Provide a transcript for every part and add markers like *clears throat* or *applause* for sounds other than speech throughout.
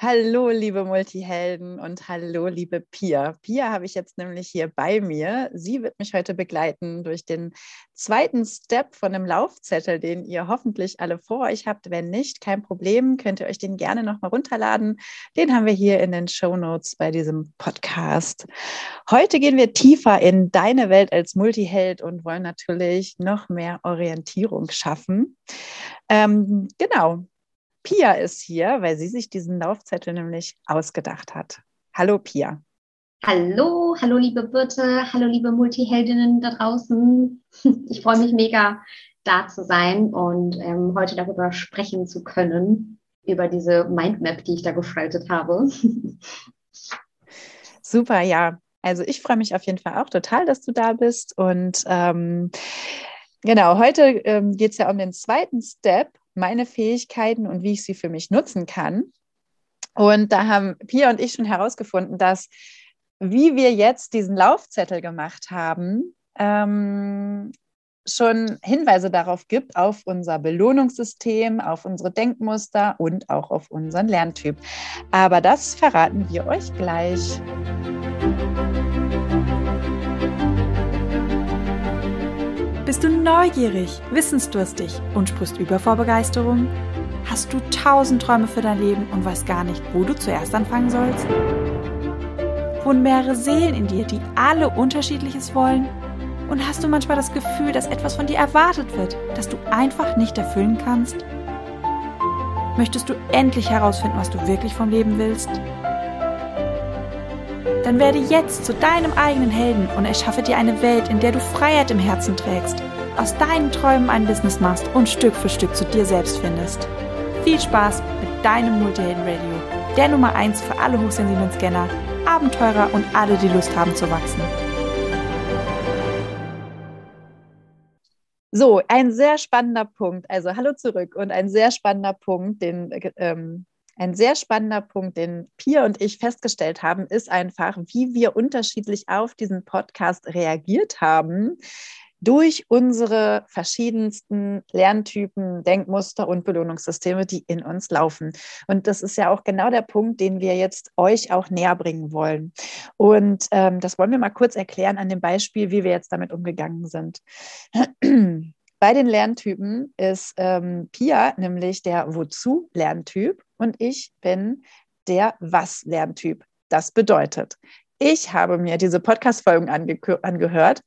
Hallo, liebe Multihelden und hallo, liebe Pia. Pia habe ich jetzt nämlich hier bei mir. Sie wird mich heute begleiten durch den zweiten Step von dem Laufzettel, den ihr hoffentlich alle vor euch habt. Wenn nicht, kein Problem, könnt ihr euch den gerne nochmal runterladen. Den haben wir hier in den Show Notes bei diesem Podcast. Heute gehen wir tiefer in deine Welt als Multiheld und wollen natürlich noch mehr Orientierung schaffen. Ähm, genau, Pia ist hier, weil sie sich diesen Laufzettel nämlich ausgedacht hat. Hallo Pia. Hallo, hallo liebe Birte, hallo liebe Multiheldinnen da draußen. *laughs* Ich freue mich mega, da zu sein und ähm, heute darüber sprechen zu können, über diese Mindmap, die ich da gestaltet habe. *laughs* Super, ja. Also ich freue mich auf jeden Fall auch total, dass du da bist. Und ähm, genau, heute ähm, geht es ja um den zweiten Step meine Fähigkeiten und wie ich sie für mich nutzen kann. Und da haben Pia und ich schon herausgefunden, dass wie wir jetzt diesen Laufzettel gemacht haben, ähm, schon Hinweise darauf gibt, auf unser Belohnungssystem, auf unsere Denkmuster und auch auf unseren Lerntyp. Aber das verraten wir euch gleich. Bist du neugierig, wissensdurstig und sprichst über vor Begeisterung? Hast du tausend Träume für dein Leben und weißt gar nicht, wo du zuerst anfangen sollst? Wohnen mehrere Seelen in dir, die alle unterschiedliches wollen? Und hast du manchmal das Gefühl, dass etwas von dir erwartet wird, das du einfach nicht erfüllen kannst? Möchtest du endlich herausfinden, was du wirklich vom Leben willst? Dann werde jetzt zu deinem eigenen Helden und erschaffe dir eine Welt, in der du Freiheit im Herzen trägst, aus deinen Träumen ein Business machst und Stück für Stück zu dir selbst findest. Viel Spaß mit deinem Multihelden Radio, der Nummer 1 für alle hochsensiblen Scanner, Abenteurer und alle, die Lust haben zu wachsen. So, ein sehr spannender Punkt. Also hallo zurück und ein sehr spannender Punkt, den ähm, ein sehr spannender Punkt, den Pia und ich festgestellt haben, ist einfach, wie wir unterschiedlich auf diesen Podcast reagiert haben durch unsere verschiedensten Lerntypen, Denkmuster und Belohnungssysteme, die in uns laufen. Und das ist ja auch genau der Punkt, den wir jetzt euch auch näher bringen wollen. Und ähm, das wollen wir mal kurz erklären an dem Beispiel, wie wir jetzt damit umgegangen sind. *clears throat* Bei den Lerntypen ist ähm, Pia nämlich der Wozu-Lerntyp und ich bin der Was-Lerntyp. Das bedeutet, ich habe mir diese Podcast-Folgen ange angehört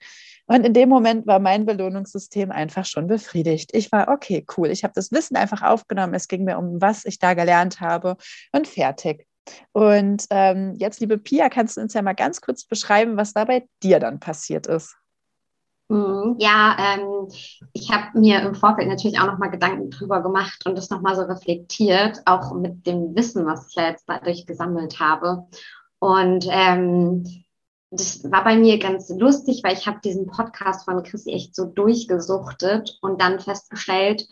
und in dem Moment war mein Belohnungssystem einfach schon befriedigt. Ich war, okay, cool, ich habe das Wissen einfach aufgenommen. Es ging mir um, was ich da gelernt habe und fertig. Und ähm, jetzt, liebe Pia, kannst du uns ja mal ganz kurz beschreiben, was da bei dir dann passiert ist? Mhm, ja, ähm, ich habe mir im Vorfeld natürlich auch nochmal Gedanken drüber gemacht und das nochmal so reflektiert, auch mit dem Wissen, was ich ja jetzt dadurch gesammelt habe. Und ähm, das war bei mir ganz lustig, weil ich habe diesen Podcast von Chrissy echt so durchgesuchtet und dann festgestellt,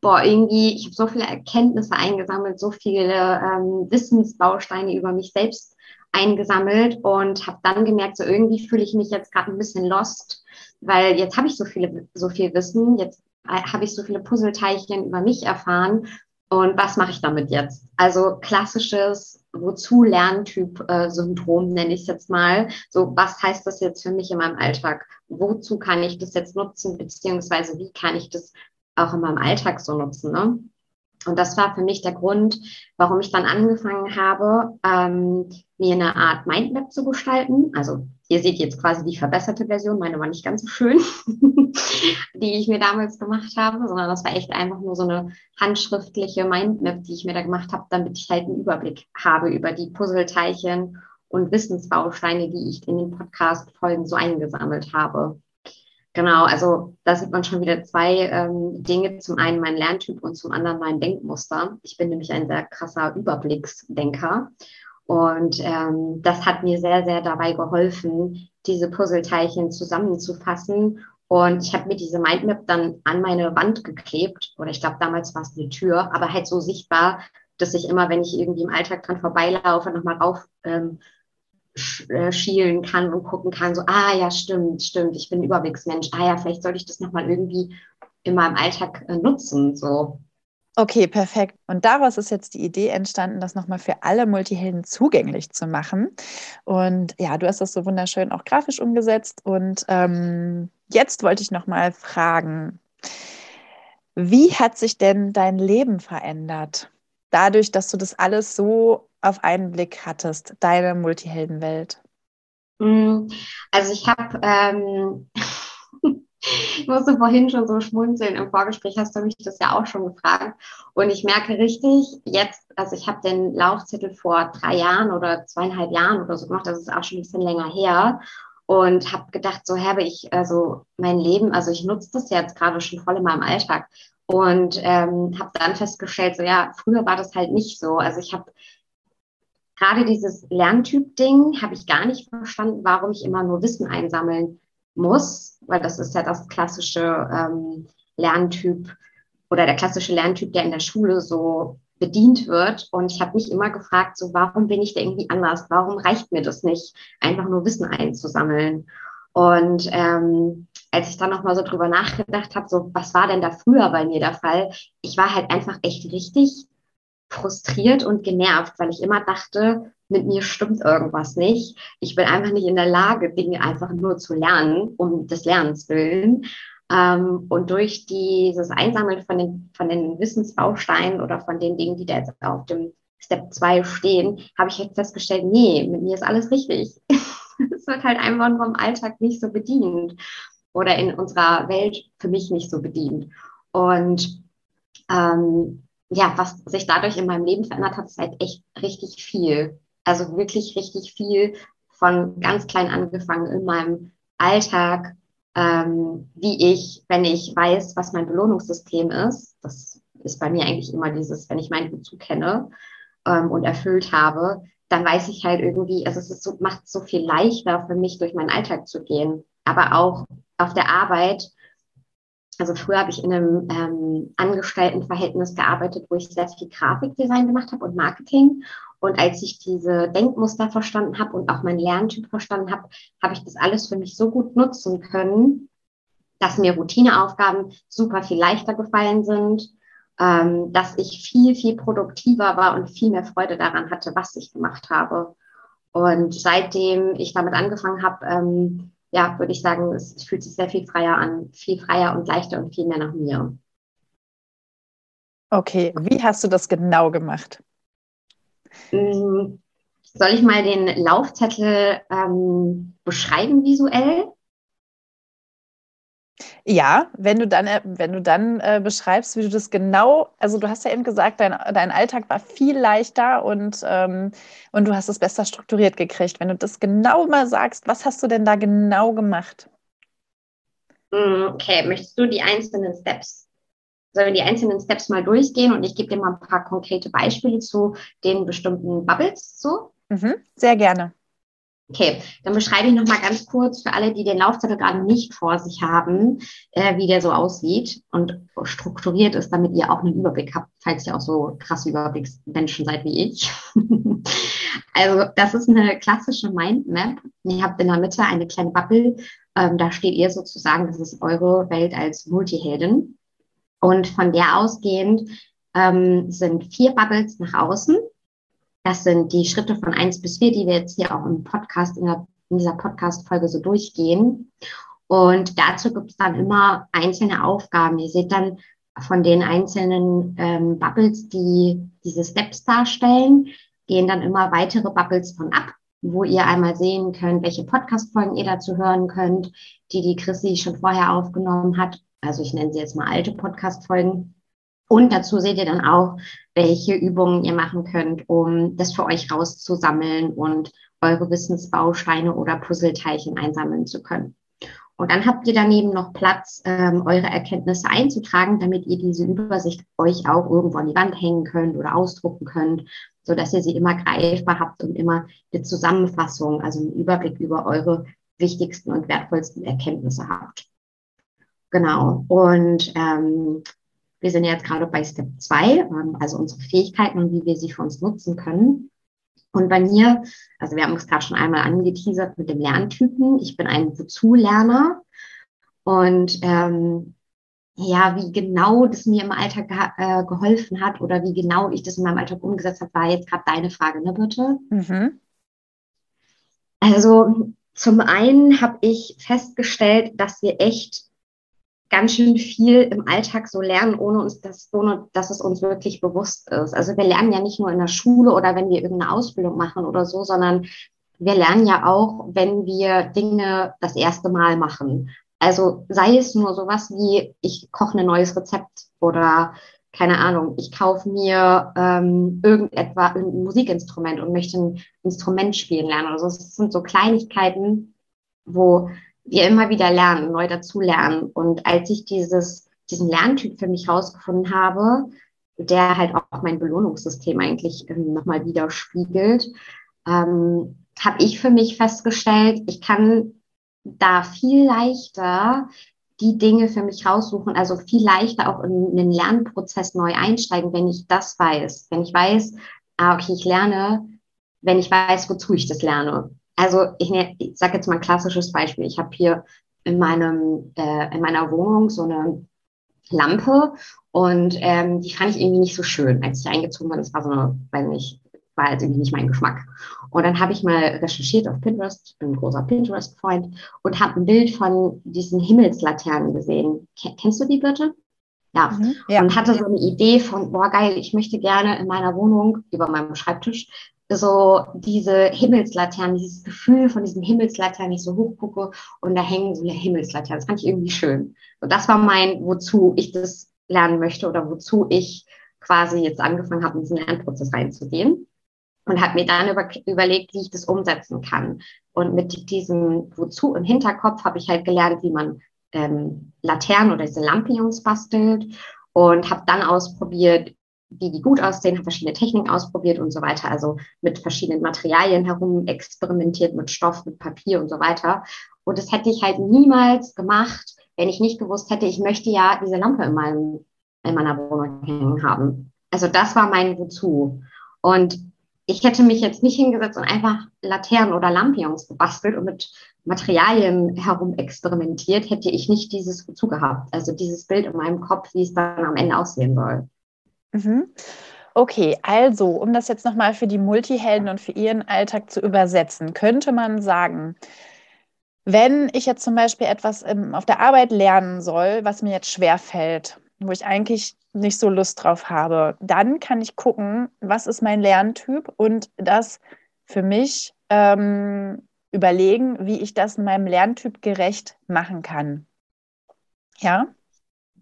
boah, irgendwie, ich habe so viele Erkenntnisse eingesammelt, so viele ähm, Wissensbausteine über mich selbst eingesammelt und habe dann gemerkt, so irgendwie fühle ich mich jetzt gerade ein bisschen lost weil jetzt habe ich so viele, so viel Wissen, jetzt äh, habe ich so viele Puzzleteilchen über mich erfahren und was mache ich damit jetzt? Also klassisches wozu Lerntyp-Syndrom äh, nenne ich es jetzt mal. So, was heißt das jetzt für mich in meinem Alltag? Wozu kann ich das jetzt nutzen, beziehungsweise wie kann ich das auch in meinem Alltag so nutzen? Ne? Und das war für mich der Grund, warum ich dann angefangen habe, ähm, mir eine Art Mindmap zu gestalten. Also ihr seht jetzt quasi die verbesserte Version, meine war nicht ganz so schön, *laughs* die ich mir damals gemacht habe, sondern das war echt einfach nur so eine handschriftliche Mindmap, die ich mir da gemacht habe, damit ich halt einen Überblick habe über die Puzzleteilchen und Wissensbausteine, die ich in den Podcast-Folgen so eingesammelt habe. Genau, also da sieht man schon wieder zwei ähm, Dinge. Zum einen mein Lerntyp und zum anderen mein Denkmuster. Ich bin nämlich ein sehr krasser Überblicksdenker. Und ähm, das hat mir sehr, sehr dabei geholfen, diese Puzzleteilchen zusammenzufassen. Und ich habe mir diese Mindmap dann an meine Wand geklebt. Oder ich glaube, damals war es eine Tür, aber halt so sichtbar, dass ich immer, wenn ich irgendwie im Alltag dran vorbeilaufe, nochmal rauf ähm, äh, schielen kann und gucken kann, so, ah ja, stimmt, stimmt, ich bin Überblicksmensch, ah ja, vielleicht sollte ich das nochmal irgendwie in meinem Alltag äh, nutzen, so. Okay, perfekt. Und daraus ist jetzt die Idee entstanden, das nochmal für alle Multihelden zugänglich zu machen. Und ja, du hast das so wunderschön auch grafisch umgesetzt. Und ähm, jetzt wollte ich nochmal fragen, wie hat sich denn dein Leben verändert? Dadurch, dass du das alles so auf einen Blick hattest, deine Multiheldenwelt. Mm, also ich habe ähm, *laughs* ich musste vorhin schon so schmunzeln. Im Vorgespräch hast du mich das ja auch schon gefragt. Und ich merke richtig, jetzt, also ich habe den Laufzettel vor drei Jahren oder zweieinhalb Jahren oder so gemacht, das ist auch schon ein bisschen länger her. Und habe gedacht, so habe ich also mein Leben, also ich nutze das jetzt gerade schon voll in meinem Alltag. Und ähm, habe dann festgestellt, so ja, früher war das halt nicht so. Also ich habe gerade dieses Lerntyp-Ding, habe ich gar nicht verstanden, warum ich immer nur Wissen einsammeln muss, weil das ist ja das klassische ähm, Lerntyp oder der klassische Lerntyp, der in der Schule so bedient wird. Und ich habe mich immer gefragt, so warum bin ich da irgendwie anders? Warum reicht mir das nicht, einfach nur Wissen einzusammeln? Und ähm, als ich dann nochmal so drüber nachgedacht habe, so was war denn da früher bei mir der Fall? Ich war halt einfach echt richtig frustriert und genervt, weil ich immer dachte, mit mir stimmt irgendwas nicht. Ich bin einfach nicht in der Lage, Dinge einfach nur zu lernen, um des Lernens willen. Ähm, und durch dieses Einsammeln von den, von den Wissensbausteinen oder von den Dingen, die da jetzt auf dem Step 2 stehen, habe ich jetzt festgestellt, nee, mit mir ist alles richtig. *laughs* Es wird halt einfach nur im Alltag nicht so bedient oder in unserer Welt für mich nicht so bedient. Und ähm, ja, was sich dadurch in meinem Leben verändert hat, ist halt echt richtig viel. Also wirklich richtig viel von ganz klein angefangen in meinem Alltag, ähm, wie ich, wenn ich weiß, was mein Belohnungssystem ist, das ist bei mir eigentlich immer dieses, wenn ich meinen Bezug kenne ähm, und erfüllt habe, dann weiß ich halt irgendwie, also es ist so, macht so viel leichter für mich, durch meinen Alltag zu gehen. Aber auch auf der Arbeit, also früher habe ich in einem ähm, Angestelltenverhältnis gearbeitet, wo ich sehr viel Grafikdesign gemacht habe und Marketing. Und als ich diese Denkmuster verstanden habe und auch meinen Lerntyp verstanden habe, habe ich das alles für mich so gut nutzen können, dass mir Routineaufgaben super viel leichter gefallen sind, ähm, dass ich viel, viel produktiver war und viel mehr Freude daran hatte, was ich gemacht habe. Und seitdem ich damit angefangen habe, ähm, ja, würde ich sagen, es fühlt sich sehr viel freier an, viel freier und leichter und viel mehr nach mir. Okay, wie hast du das genau gemacht? Mm, soll ich mal den Laufzettel ähm, beschreiben visuell? Ja, wenn du dann, äh, wenn du dann äh, beschreibst, wie du das genau, also du hast ja eben gesagt, dein, dein Alltag war viel leichter und, ähm, und du hast es besser strukturiert gekriegt. Wenn du das genau mal sagst, was hast du denn da genau gemacht? Mm, okay, möchtest du die einzelnen Steps sollen wir die einzelnen Steps mal durchgehen und ich gebe dir mal ein paar konkrete Beispiele zu den bestimmten Bubbles so? Mhm, sehr gerne. Okay, dann beschreibe ich nochmal ganz kurz für alle, die den Laufzettel gerade nicht vor sich haben, äh, wie der so aussieht und strukturiert ist, damit ihr auch einen Überblick habt, falls ihr auch so krasse Überblicksmenschen seid wie ich. *laughs* also das ist eine klassische Mindmap. Ihr habt in der Mitte eine kleine Bubble, ähm, da steht ihr sozusagen, das ist eure Welt als Multiheldin. Und von der ausgehend ähm, sind vier Bubbles nach außen. Das sind die Schritte von eins bis vier, die wir jetzt hier auch im Podcast, in, der, in dieser Podcast-Folge so durchgehen. Und dazu gibt es dann immer einzelne Aufgaben. Ihr seht dann von den einzelnen ähm, Bubbles, die diese Steps darstellen, gehen dann immer weitere Bubbles von ab, wo ihr einmal sehen könnt, welche Podcast-Folgen ihr dazu hören könnt, die die Chrissy schon vorher aufgenommen hat also ich nenne sie jetzt mal alte Podcast-Folgen. Und dazu seht ihr dann auch, welche Übungen ihr machen könnt, um das für euch rauszusammeln und eure Wissensbausteine oder Puzzleteilchen einsammeln zu können. Und dann habt ihr daneben noch Platz, ähm, eure Erkenntnisse einzutragen, damit ihr diese Übersicht euch auch irgendwo an die Wand hängen könnt oder ausdrucken könnt, so dass ihr sie immer greifbar habt und immer eine Zusammenfassung, also einen Überblick über eure wichtigsten und wertvollsten Erkenntnisse habt. Genau. Und ähm, wir sind jetzt gerade bei Step 2, ähm, also unsere Fähigkeiten und wie wir sie für uns nutzen können. Und bei mir, also wir haben es gerade schon einmal angeteasert mit dem Lerntypen. Ich bin ein Wozu-Lerner und ähm, ja, wie genau das mir im Alltag äh, geholfen hat oder wie genau ich das in meinem Alltag umgesetzt habe, war jetzt gerade deine Frage, ne, bitte? Mhm. Also zum einen habe ich festgestellt, dass wir echt ganz schön viel im Alltag so lernen, ohne uns das, ohne dass es uns wirklich bewusst ist. Also wir lernen ja nicht nur in der Schule oder wenn wir irgendeine Ausbildung machen oder so, sondern wir lernen ja auch, wenn wir Dinge das erste Mal machen. Also sei es nur sowas wie, ich koche ein neues Rezept oder keine Ahnung, ich kaufe mir ähm, irgendetwa ein Musikinstrument und möchte ein Instrument spielen lernen oder so. Das sind so Kleinigkeiten, wo wir immer wieder lernen, neu dazulernen. Und als ich dieses, diesen Lerntyp für mich herausgefunden habe, der halt auch mein Belohnungssystem eigentlich ähm, nochmal widerspiegelt, ähm, habe ich für mich festgestellt, ich kann da viel leichter die Dinge für mich raussuchen, also viel leichter auch in einen Lernprozess neu einsteigen, wenn ich das weiß. Wenn ich weiß, ah, okay, ich lerne, wenn ich weiß, wozu ich das lerne. Also ich, ich sage jetzt mal ein klassisches Beispiel. Ich habe hier in meinem äh, in meiner Wohnung so eine Lampe und ähm, die fand ich irgendwie nicht so schön, als ich eingezogen bin. Das war so eine, weiß nicht, war halt irgendwie nicht mein Geschmack. Und dann habe ich mal recherchiert auf Pinterest, ich bin ein großer Pinterest-Freund, und habe ein Bild von diesen Himmelslaternen gesehen. Kennst du die bitte? Ja. Mhm, ja. Und hatte so eine Idee von, boah, geil, ich möchte gerne in meiner Wohnung über meinem Schreibtisch so diese Himmelslaternen, dieses Gefühl von diesen Himmelslaternen, ich so hochgucke und da hängen so Himmelslaternen. Das fand ich irgendwie schön. Und das war mein, wozu ich das lernen möchte oder wozu ich quasi jetzt angefangen habe, in diesen Lernprozess reinzugehen und habe mir dann über, überlegt, wie ich das umsetzen kann. Und mit diesem Wozu im Hinterkopf habe ich halt gelernt, wie man ähm, Laternen oder diese Lampions bastelt und habe dann ausprobiert, wie die gut aussehen, habe verschiedene Techniken ausprobiert und so weiter. Also mit verschiedenen Materialien herum experimentiert, mit Stoff, mit Papier und so weiter. Und das hätte ich halt niemals gemacht, wenn ich nicht gewusst hätte, ich möchte ja diese Lampe in, meinem, in meiner Wohnung hängen haben. Also das war mein Wozu. Und ich hätte mich jetzt nicht hingesetzt und einfach Laternen oder Lampions gebastelt und mit Materialien herum experimentiert, hätte ich nicht dieses Wozu gehabt. Also dieses Bild in meinem Kopf, wie es dann am Ende aussehen soll. Mhm. Okay, also um das jetzt nochmal für die Multihelden und für ihren Alltag zu übersetzen, könnte man sagen, wenn ich jetzt zum Beispiel etwas auf der Arbeit lernen soll, was mir jetzt schwer fällt, wo ich eigentlich nicht so Lust drauf habe, dann kann ich gucken, was ist mein Lerntyp und das für mich ähm, überlegen, wie ich das meinem Lerntyp gerecht machen kann. Ja?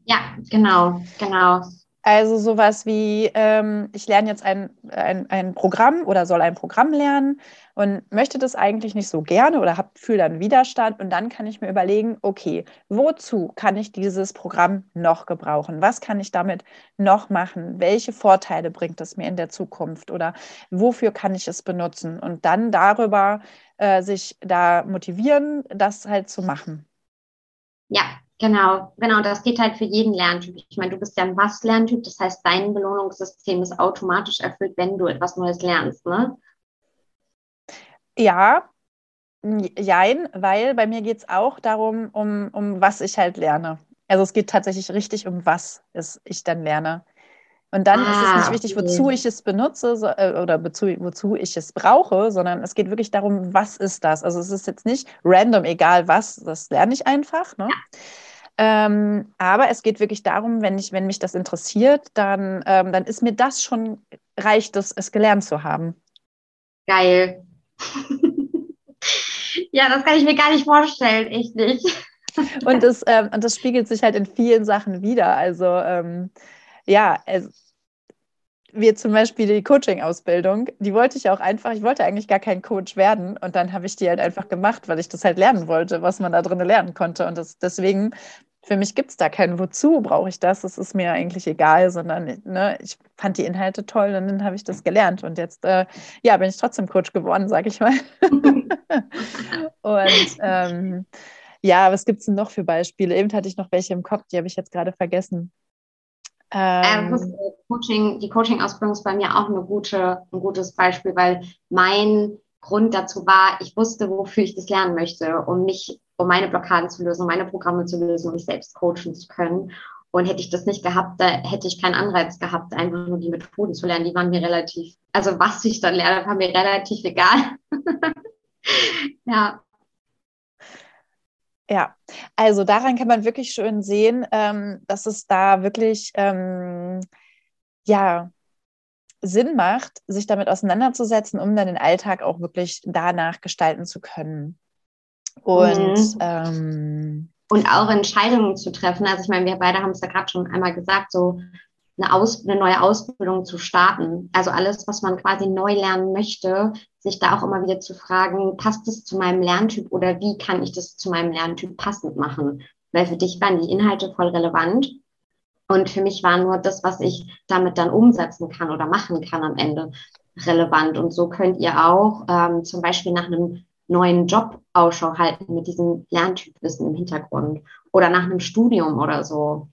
Ja, genau, genau. Also sowas wie, ähm, ich lerne jetzt ein, ein, ein Programm oder soll ein Programm lernen und möchte das eigentlich nicht so gerne oder fühle dann Widerstand und dann kann ich mir überlegen, okay, wozu kann ich dieses Programm noch gebrauchen? Was kann ich damit noch machen? Welche Vorteile bringt es mir in der Zukunft oder wofür kann ich es benutzen? Und dann darüber äh, sich da motivieren, das halt zu machen. Ja, Genau, genau, das geht halt für jeden Lerntyp. Ich meine, du bist ja ein Was-Lerntyp, das heißt, dein Belohnungssystem ist automatisch erfüllt, wenn du etwas Neues lernst, ne? Ja, jein, weil bei mir geht es auch darum, um, um was ich halt lerne. Also es geht tatsächlich richtig um was ich dann lerne. Und dann ah, ist es ah, nicht wichtig, wozu ich es benutze so, äh, oder wozu, wozu ich es brauche, sondern es geht wirklich darum, was ist das? Also es ist jetzt nicht random, egal was, das lerne ich einfach. Ne? Ja. Ähm, aber es geht wirklich darum, wenn, ich, wenn mich das interessiert, dann, ähm, dann ist mir das schon, reicht es, es gelernt zu haben. Geil. *laughs* ja, das kann ich mir gar nicht vorstellen, echt nicht. und, das, ähm, und das spiegelt sich halt in vielen Sachen wieder. Also ähm, ja, es, wie zum Beispiel die Coaching-Ausbildung, die wollte ich auch einfach, ich wollte eigentlich gar kein Coach werden und dann habe ich die halt einfach gemacht, weil ich das halt lernen wollte, was man da drin lernen konnte. Und das, deswegen, für mich gibt es da kein Wozu brauche ich das, das ist mir eigentlich egal, sondern ne, ich fand die Inhalte toll und dann habe ich das gelernt und jetzt äh, ja, bin ich trotzdem Coach geworden, sage ich mal. *laughs* und ähm, ja, was gibt es denn noch für Beispiele? Eben hatte ich noch welche im Kopf, die habe ich jetzt gerade vergessen. Ähm, ähm, Coaching, die Coaching-Ausbildung ist bei mir auch eine gute, ein gutes Beispiel, weil mein Grund dazu war, ich wusste, wofür ich das lernen möchte, um mich, um meine Blockaden zu lösen, um meine Programme zu lösen, um mich selbst coachen zu können. Und hätte ich das nicht gehabt, da hätte ich keinen Anreiz gehabt, einfach nur die Methoden zu lernen. Die waren mir relativ, also was ich dann lerne, war mir relativ egal. *laughs* ja. Ja, also daran kann man wirklich schön sehen, ähm, dass es da wirklich ähm, ja Sinn macht, sich damit auseinanderzusetzen, um dann den Alltag auch wirklich danach gestalten zu können. Und mhm. ähm, und auch Entscheidungen zu treffen. Also ich meine, wir beide haben es ja gerade schon einmal gesagt, so eine, Aus eine neue Ausbildung zu starten. Also alles, was man quasi neu lernen möchte, sich da auch immer wieder zu fragen, passt es zu meinem Lerntyp oder wie kann ich das zu meinem Lerntyp passend machen? Weil für dich waren die Inhalte voll relevant. Und für mich war nur das, was ich damit dann umsetzen kann oder machen kann am Ende relevant. Und so könnt ihr auch ähm, zum Beispiel nach einem neuen Job Ausschau halten mit diesem Lerntypwissen im Hintergrund oder nach einem Studium oder so.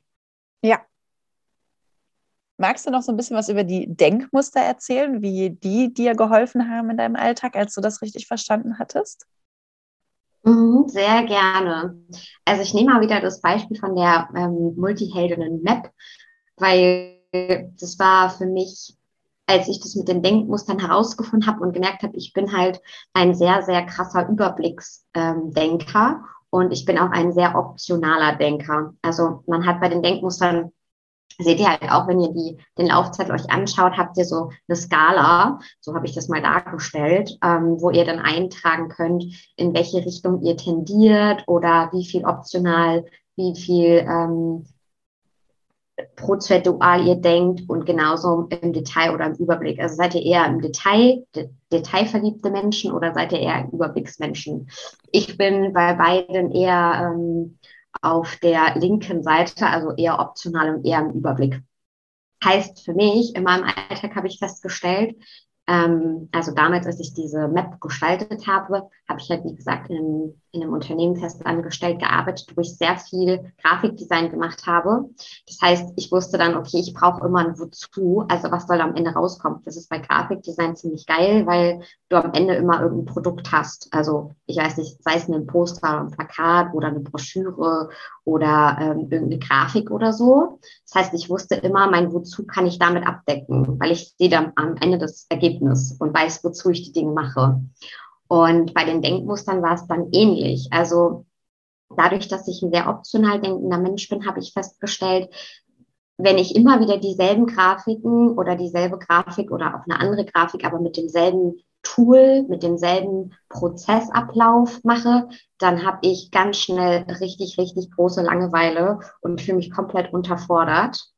Magst du noch so ein bisschen was über die Denkmuster erzählen, wie die dir geholfen haben in deinem Alltag, als du das richtig verstanden hattest? Mhm, sehr gerne. Also ich nehme mal wieder das Beispiel von der ähm, Multiheldinnen Map, weil das war für mich als ich das mit den Denkmustern herausgefunden habe und gemerkt habe, ich bin halt ein sehr, sehr krasser Überblicksdenker ähm, und ich bin auch ein sehr optionaler Denker. Also man hat bei den Denkmustern seht ihr halt auch, wenn ihr die, den Laufzeit euch anschaut, habt ihr so eine Skala, so habe ich das mal dargestellt, ähm, wo ihr dann eintragen könnt, in welche Richtung ihr tendiert oder wie viel optional, wie viel ähm, prozentual ihr denkt und genauso im Detail oder im Überblick. Also seid ihr eher im Detail, de detailverliebte Menschen oder seid ihr eher Überblicksmenschen? Ich bin bei beiden eher ähm, auf der linken Seite, also eher optional und eher im Überblick. Heißt für mich, in meinem Alltag habe ich festgestellt, ähm, also damals, als ich diese Map gestaltet habe, habe ich halt, wie gesagt, in, in einem Unternehmen fest angestellt gearbeitet, wo ich sehr viel Grafikdesign gemacht habe. Das heißt, ich wusste dann, okay, ich brauche immer ein Wozu, also was soll am Ende rauskommen. Das ist bei Grafikdesign ziemlich geil, weil du am Ende immer irgendein Produkt hast. Also ich weiß nicht, sei es ein Poster ein Plakat oder eine Broschüre oder ähm, irgendeine Grafik oder so. Das heißt, ich wusste immer, mein Wozu kann ich damit abdecken, weil ich sehe dann am Ende das Ergebnis und weiß, wozu ich die Dinge mache. Und bei den Denkmustern war es dann ähnlich. Also dadurch, dass ich ein sehr optional denkender Mensch bin, habe ich festgestellt, wenn ich immer wieder dieselben Grafiken oder dieselbe Grafik oder auch eine andere Grafik, aber mit demselben Tool, mit demselben Prozessablauf mache, dann habe ich ganz schnell richtig, richtig große Langeweile und fühle mich komplett unterfordert.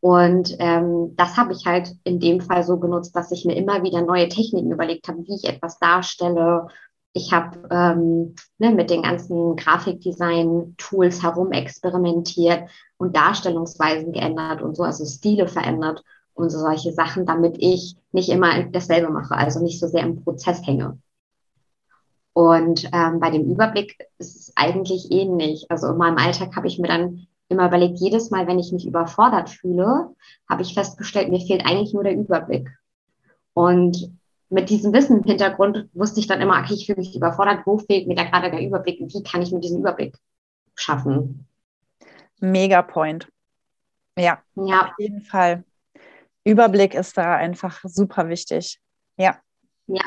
Und ähm, das habe ich halt in dem Fall so genutzt, dass ich mir immer wieder neue Techniken überlegt habe, wie ich etwas darstelle. Ich habe ähm, ne, mit den ganzen Grafikdesign-Tools herum experimentiert und Darstellungsweisen geändert und so, also Stile verändert und so solche Sachen, damit ich nicht immer dasselbe mache, also nicht so sehr im Prozess hänge. Und ähm, bei dem Überblick ist es eigentlich ähnlich. Also in meinem Alltag habe ich mir dann immer überlegt, jedes Mal, wenn ich mich überfordert fühle, habe ich festgestellt, mir fehlt eigentlich nur der Überblick. Und mit diesem Wissen im Hintergrund wusste ich dann immer, okay, ich fühle mich überfordert, wo fehlt mir da gerade der Überblick und wie kann ich mir diesen Überblick schaffen? Mega Point. Ja, ja, auf jeden Fall. Überblick ist da einfach super wichtig. Ja. Ja.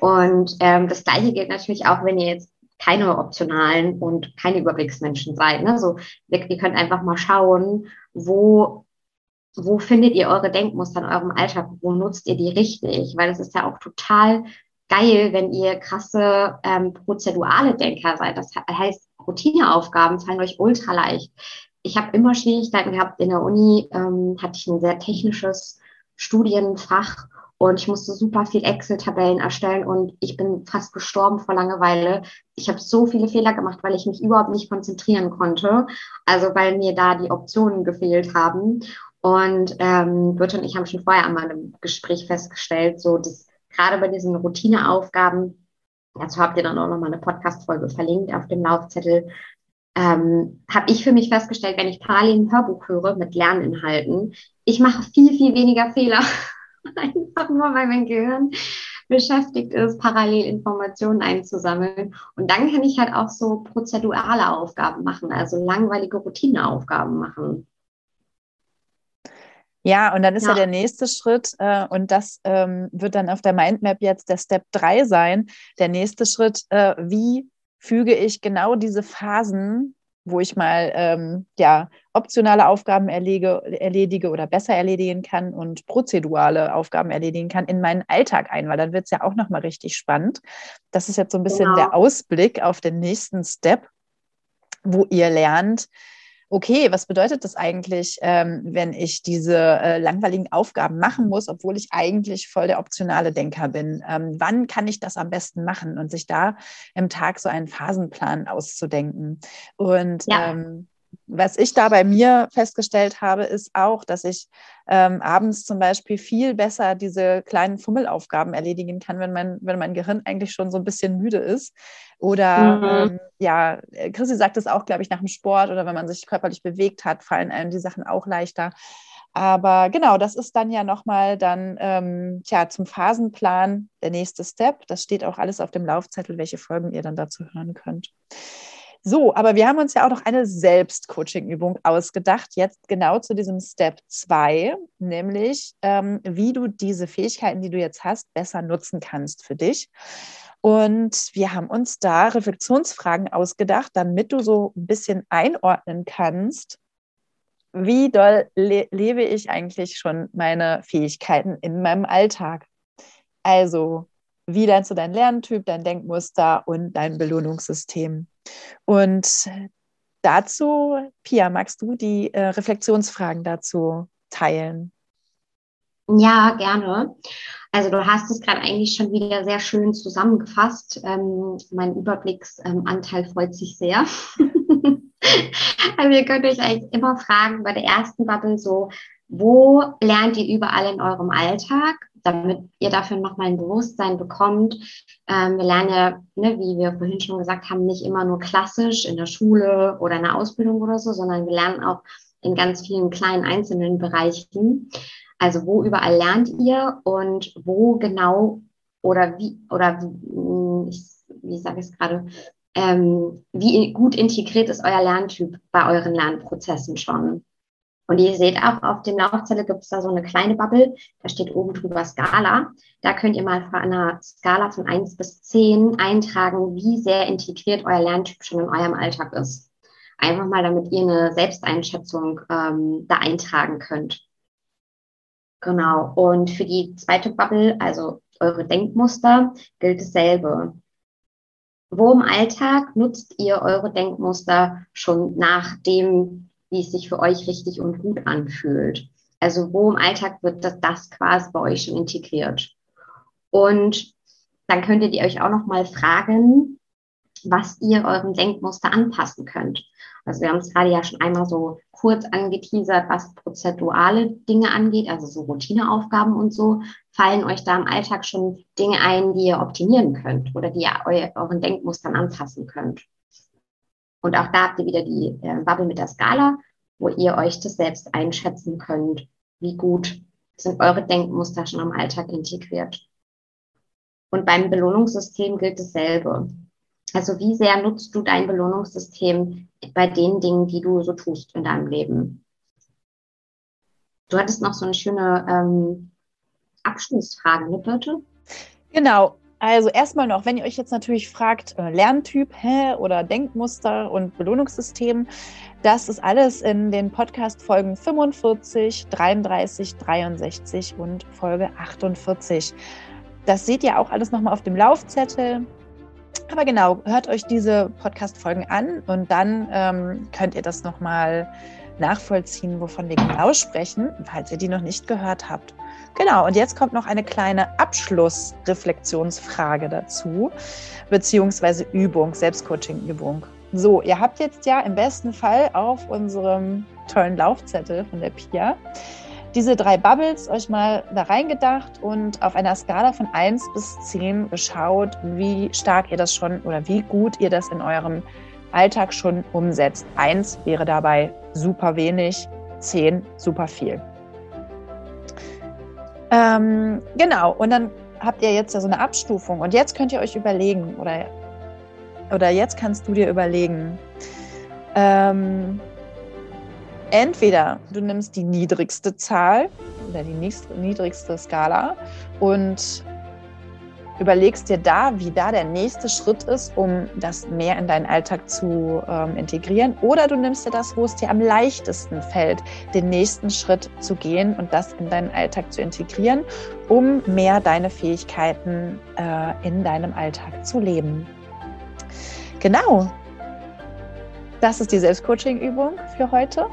Und ähm, das Gleiche gilt natürlich auch, wenn ihr jetzt keine optionalen und keine Überblicksmenschen seid. Ne? So, ihr, könnt einfach mal schauen, wo, wo findet ihr eure Denkmuster in eurem Alltag? Wo nutzt ihr die richtig? Weil es ist ja auch total geil, wenn ihr krasse ähm, prozedurale Denker seid. Das heißt, Routineaufgaben fallen euch ultra leicht. Ich habe immer Schwierigkeiten gehabt. In der Uni ähm, hatte ich ein sehr technisches Studienfach und ich musste super viel Excel-Tabellen erstellen und ich bin fast gestorben vor Langeweile. Ich habe so viele Fehler gemacht, weil ich mich überhaupt nicht konzentrieren konnte. Also weil mir da die Optionen gefehlt haben. Und ähm, Birte und ich haben schon vorher einmal im Gespräch festgestellt, so dass gerade bei diesen Routineaufgaben, dazu habt ihr dann auch nochmal eine Podcast-Folge verlinkt auf dem Laufzettel, ähm, habe ich für mich festgestellt, wenn ich parallel ein Hörbuch höre mit Lerninhalten, ich mache viel, viel weniger Fehler *laughs* Einfach nur, weil mein Gehirn beschäftigt ist, parallel Informationen einzusammeln. Und dann kann ich halt auch so prozedurale Aufgaben machen, also langweilige Routineaufgaben machen. Ja, und dann ist ja, ja der nächste Schritt, äh, und das ähm, wird dann auf der Mindmap jetzt der Step 3 sein. Der nächste Schritt, äh, wie füge ich genau diese Phasen wo ich mal ähm, ja, optionale Aufgaben erlege, erledige oder besser erledigen kann und prozedurale Aufgaben erledigen kann in meinen Alltag ein, weil dann wird es ja auch nochmal richtig spannend. Das ist jetzt so ein bisschen genau. der Ausblick auf den nächsten Step, wo ihr lernt, okay, was bedeutet das eigentlich, ähm, wenn ich diese äh, langweiligen Aufgaben machen muss, obwohl ich eigentlich voll der optionale Denker bin? Ähm, wann kann ich das am besten machen und sich da im Tag so einen Phasenplan auszudenken? Und ja. ähm, was ich da bei mir festgestellt habe, ist auch, dass ich ähm, abends zum Beispiel viel besser diese kleinen Fummelaufgaben erledigen kann, wenn mein, wenn mein Gehirn eigentlich schon so ein bisschen müde ist. Oder mhm. ähm, ja, Chrissy sagt es auch, glaube ich, nach dem Sport oder wenn man sich körperlich bewegt hat, fallen einem die Sachen auch leichter. Aber genau, das ist dann ja nochmal dann ähm, tja, zum Phasenplan der nächste Step. Das steht auch alles auf dem Laufzettel, welche Folgen ihr dann dazu hören könnt. So, aber wir haben uns ja auch noch eine Selbstcoaching-Übung ausgedacht, jetzt genau zu diesem Step 2, nämlich ähm, wie du diese Fähigkeiten, die du jetzt hast, besser nutzen kannst für dich. Und wir haben uns da Reflexionsfragen ausgedacht, damit du so ein bisschen einordnen kannst, wie doll le lebe ich eigentlich schon meine Fähigkeiten in meinem Alltag. Also, wie lernst du dein Lerntyp, dein Denkmuster und dein Belohnungssystem? Und dazu, Pia, magst du die äh, Reflexionsfragen dazu teilen? Ja, gerne. Also du hast es gerade eigentlich schon wieder sehr schön zusammengefasst. Ähm, mein Überblicksanteil freut sich sehr. also *laughs* ihr könnt euch eigentlich immer fragen bei der ersten Bubble so, wo lernt ihr überall in eurem Alltag? damit ihr dafür nochmal ein Bewusstsein bekommt. Ähm, wir lernen ja, ne, wie wir vorhin schon gesagt haben, nicht immer nur klassisch in der Schule oder in der Ausbildung oder so, sondern wir lernen auch in ganz vielen kleinen einzelnen Bereichen. Also wo überall lernt ihr und wo genau oder wie oder wie, ich, wie sage ich es gerade, ähm, wie gut integriert ist euer Lerntyp bei euren Lernprozessen schon? Und ihr seht auch auf dem Laufzettel gibt es da so eine kleine Bubble, da steht oben drüber Skala. Da könnt ihr mal von einer Skala von eins bis zehn eintragen, wie sehr integriert euer Lerntyp schon in eurem Alltag ist. Einfach mal, damit ihr eine Selbsteinschätzung ähm, da eintragen könnt. Genau. Und für die zweite Bubble, also eure Denkmuster, gilt dasselbe. Wo im Alltag nutzt ihr eure Denkmuster schon nach dem, wie es sich für euch richtig und gut anfühlt. Also wo im Alltag wird das, das quasi bei euch schon integriert. Und dann könntet ihr euch auch noch mal fragen, was ihr eurem Denkmuster anpassen könnt. Also wir haben es gerade ja schon einmal so kurz angeteasert, was prozedurale Dinge angeht, also so Routineaufgaben und so. Fallen euch da im Alltag schon Dinge ein, die ihr optimieren könnt oder die ihr euren Denkmustern anpassen könnt? Und auch da habt ihr wieder die äh, Bubble mit der Skala, wo ihr euch das selbst einschätzen könnt. Wie gut sind eure Denkmuster schon im Alltag integriert? Und beim Belohnungssystem gilt dasselbe. Also wie sehr nutzt du dein Belohnungssystem bei den Dingen, die du so tust in deinem Leben? Du hattest noch so eine schöne ähm, Abschlussfrage, ne, Birte? Genau. Also erstmal noch, wenn ihr euch jetzt natürlich fragt, äh, Lerntyp hä, oder Denkmuster und Belohnungssystem, das ist alles in den Podcast-Folgen 45, 33, 63 und Folge 48. Das seht ihr auch alles nochmal auf dem Laufzettel. Aber genau, hört euch diese Podcast-Folgen an und dann ähm, könnt ihr das nochmal nachvollziehen, wovon wir genau sprechen, falls ihr die noch nicht gehört habt. Genau, und jetzt kommt noch eine kleine Abschlussreflexionsfrage dazu, beziehungsweise Übung, Selbstcoaching-Übung. So, ihr habt jetzt ja im besten Fall auf unserem tollen Laufzettel von der Pia diese drei Bubbles euch mal da reingedacht und auf einer Skala von 1 bis 10 geschaut, wie stark ihr das schon oder wie gut ihr das in eurem Alltag schon umsetzt. 1 wäre dabei super wenig, 10 super viel. Ähm, genau, und dann habt ihr jetzt ja so eine Abstufung und jetzt könnt ihr euch überlegen oder, oder jetzt kannst du dir überlegen, ähm, entweder du nimmst die niedrigste Zahl oder die niedrigste Skala und überlegst dir da, wie da der nächste Schritt ist, um das mehr in deinen Alltag zu ähm, integrieren. Oder du nimmst dir das, wo es dir am leichtesten fällt, den nächsten Schritt zu gehen und das in deinen Alltag zu integrieren, um mehr deine Fähigkeiten äh, in deinem Alltag zu leben. Genau. Das ist die Selbstcoaching-Übung für heute.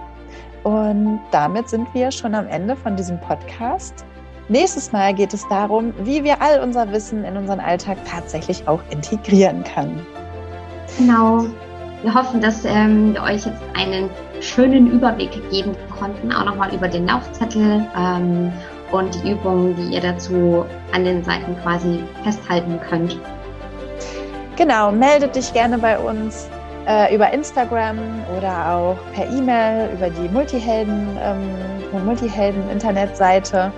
Und damit sind wir schon am Ende von diesem Podcast. Nächstes Mal geht es darum, wie wir all unser Wissen in unseren Alltag tatsächlich auch integrieren können. Genau. Wir hoffen, dass ähm, wir euch jetzt einen schönen Überblick geben konnten, auch nochmal über den Laufzettel ähm, und die Übungen, die ihr dazu an den Seiten quasi festhalten könnt. Genau, meldet dich gerne bei uns äh, über Instagram oder auch per E-Mail über die Multihelden, ähm, Multihelden-Internetseite.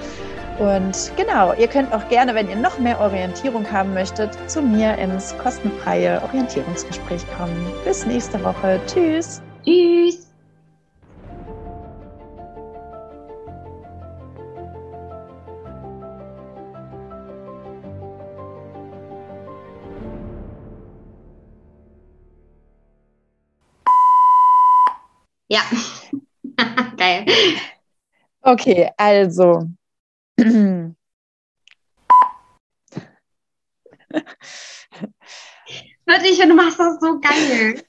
Und genau, ihr könnt auch gerne, wenn ihr noch mehr Orientierung haben möchtet, zu mir ins kostenfreie Orientierungsgespräch kommen. Bis nächste Woche. Tschüss. Tschüss. Ja, *laughs* geil. Okay, also. Wirklich, du machst das so geil.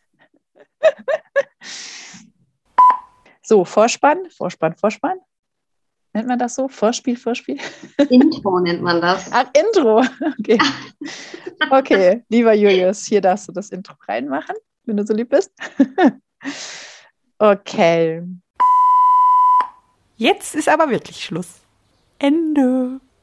So, Vorspann, Vorspann, Vorspann. Nennt man das so? Vorspiel, Vorspiel? Intro nennt man das. Ach, Intro. Okay. Okay, lieber Julius, hier darfst du das Intro reinmachen, wenn du so lieb bist. Okay. Jetzt ist aber wirklich Schluss. Ende.